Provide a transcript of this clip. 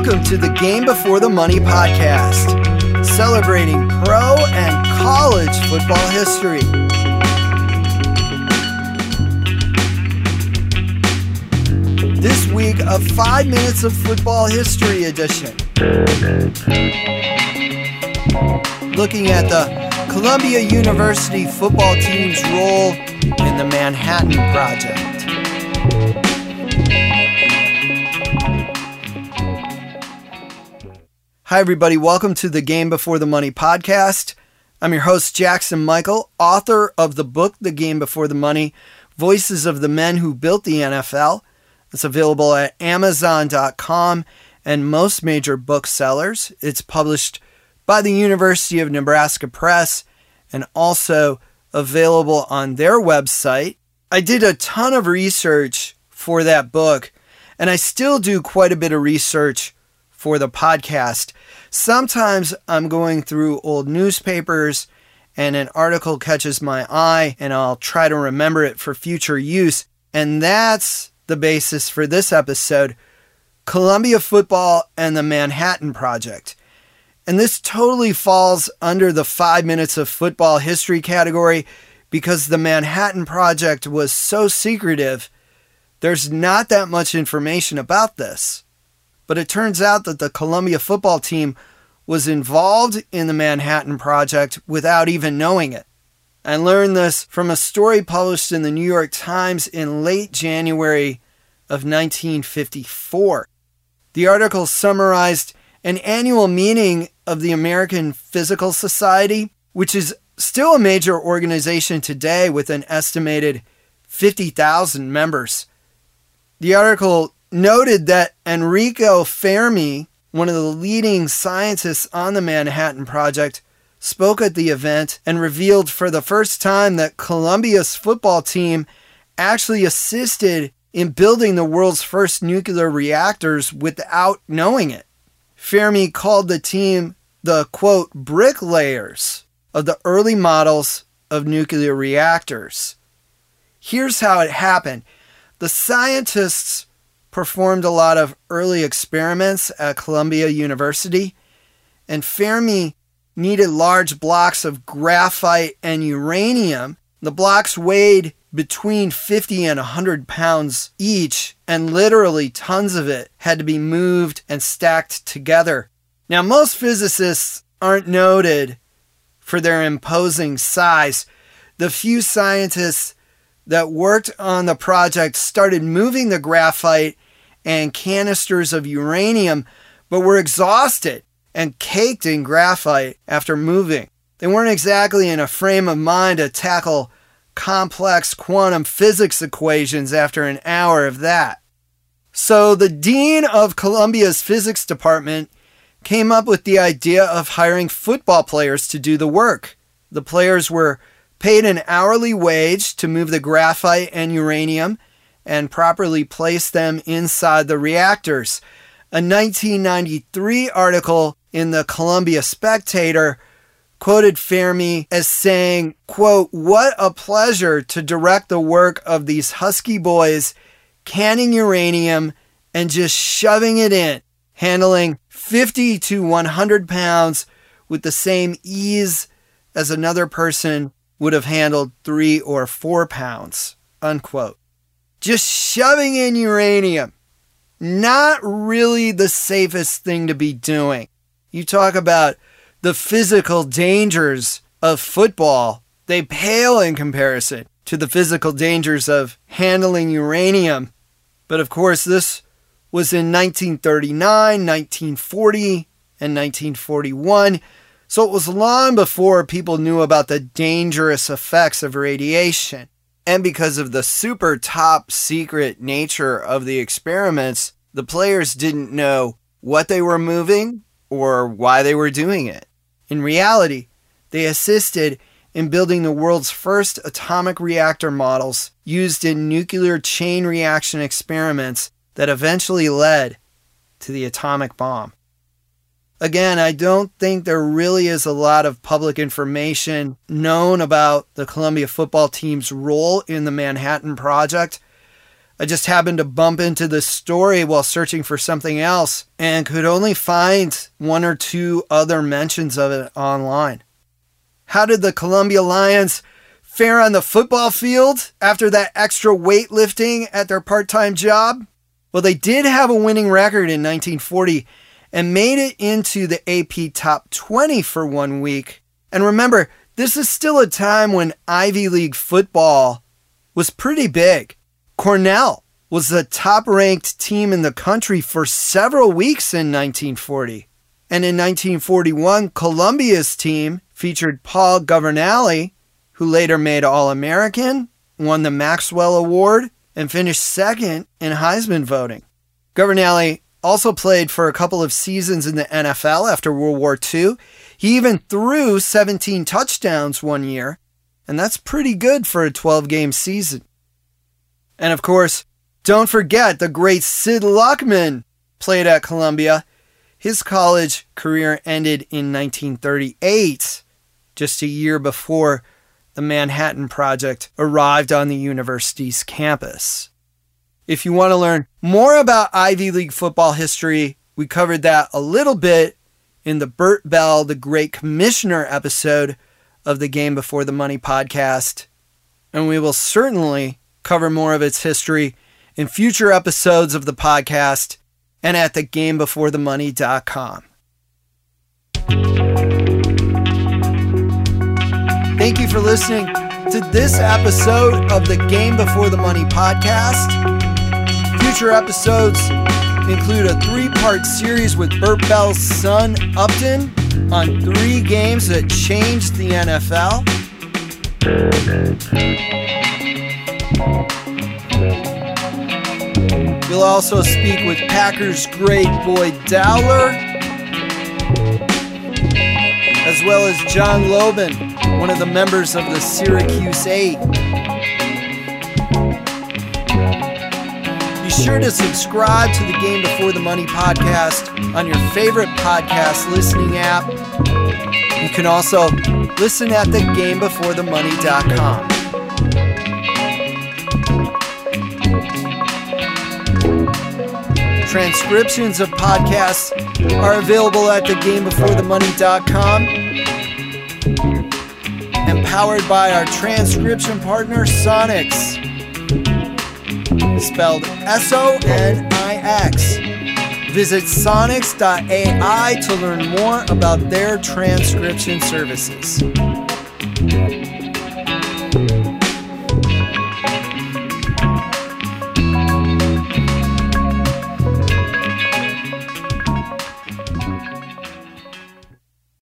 Welcome to the Game Before the Money podcast, celebrating pro and college football history. This week, a five minutes of football history edition. Looking at the Columbia University football team's role in the Manhattan Project. Hi, everybody. Welcome to the Game Before the Money podcast. I'm your host, Jackson Michael, author of the book, The Game Before the Money Voices of the Men Who Built the NFL. It's available at Amazon.com and most major booksellers. It's published by the University of Nebraska Press and also available on their website. I did a ton of research for that book, and I still do quite a bit of research for the podcast. Sometimes I'm going through old newspapers and an article catches my eye and I'll try to remember it for future use. And that's the basis for this episode Columbia football and the Manhattan Project. And this totally falls under the five minutes of football history category because the Manhattan Project was so secretive. There's not that much information about this but it turns out that the Columbia football team was involved in the Manhattan Project without even knowing it. I learned this from a story published in the New York Times in late January of 1954. The article summarized an annual meeting of the American Physical Society, which is still a major organization today with an estimated 50,000 members. The article noted that Enrico Fermi, one of the leading scientists on the Manhattan Project, spoke at the event and revealed for the first time that Columbia's football team actually assisted in building the world's first nuclear reactors without knowing it. Fermi called the team the quote bricklayers of the early models of nuclear reactors. Here's how it happened. The scientists performed a lot of early experiments at Columbia University, and Fermi needed large blocks of graphite and uranium. The blocks weighed between 50 and 100 pounds each, and literally tons of it had to be moved and stacked together. Now, most physicists aren't noted for their imposing size. The few scientists that worked on the project started moving the graphite and canisters of uranium, but were exhausted and caked in graphite after moving. They weren't exactly in a frame of mind to tackle complex quantum physics equations after an hour of that. So the dean of Columbia's physics department came up with the idea of hiring football players to do the work. The players were paid an hourly wage to move the graphite and uranium and properly place them inside the reactors. A 1993 article in the Columbia Spectator quoted Fermi as saying, quote, what a pleasure to direct the work of these husky boys canning uranium and just shoving it in, handling 50 to 100 pounds with the same ease as another person would have handled three or four pounds, unquote just shoving in uranium. Not really the safest thing to be doing. You talk about the physical dangers of football, they pale in comparison to the physical dangers of handling uranium. But of course, this was in 1939, 1940, and 1941. So it was long before people knew about the dangerous effects of radiation. And because of the super top secret nature of the experiments, the players didn't know what they were moving or why they were doing it. In reality, they assisted in building the world's first atomic reactor models used in nuclear chain reaction experiments that eventually led to the atomic bomb. Again, I don't think there really is a lot of public information known about the Columbia football team's role in the Manhattan Project. I just happened to bump into this story while searching for something else and could only find one or two other mentions of it online. How did the Columbia Lions fare on the football field after that extra weightlifting at their part time job? Well, they did have a winning record in 1940 and made it into the AP Top 20 for one week. And remember, this is still a time when Ivy League football was pretty big. Cornell was the top ranked team in the country for several weeks in 1940. And in 1941, Columbia's team featured Paul Governali, who later made All American, won the Maxwell Award, and finished second in Heisman voting. Governali also played for a couple of seasons in the NFL after World War II. He even threw 17 touchdowns one year, and that's pretty good for a 12 game season. And of course, don't forget the great Sid Luckman played at Columbia. His college career ended in 1938, just a year before the Manhattan Project arrived on the university's campus. If you want to learn more about Ivy League football history, we covered that a little bit in the Bert Bell, the Great Commissioner episode of the Game Before the Money podcast. And we will certainly cover more of its history in future episodes of the podcast and at thegamebeforethemoney.com. Thank you for listening to this episode of the Game Before the Money podcast. Future episodes include a three part series with Bert Bell's son, Upton, on three games that changed the NFL. We'll also speak with Packers great Boyd Dowler, as well as John Lobon, one of the members of the Syracuse Eight. Sure to subscribe to the Game Before the Money podcast on your favorite podcast listening app. You can also listen at thegamebeforethemoney.com. Transcriptions of podcasts are available at thegamebeforethemoney.com and powered by our transcription partner, Sonix spelled S O N I X. Visit sonix.ai to learn more about their transcription services.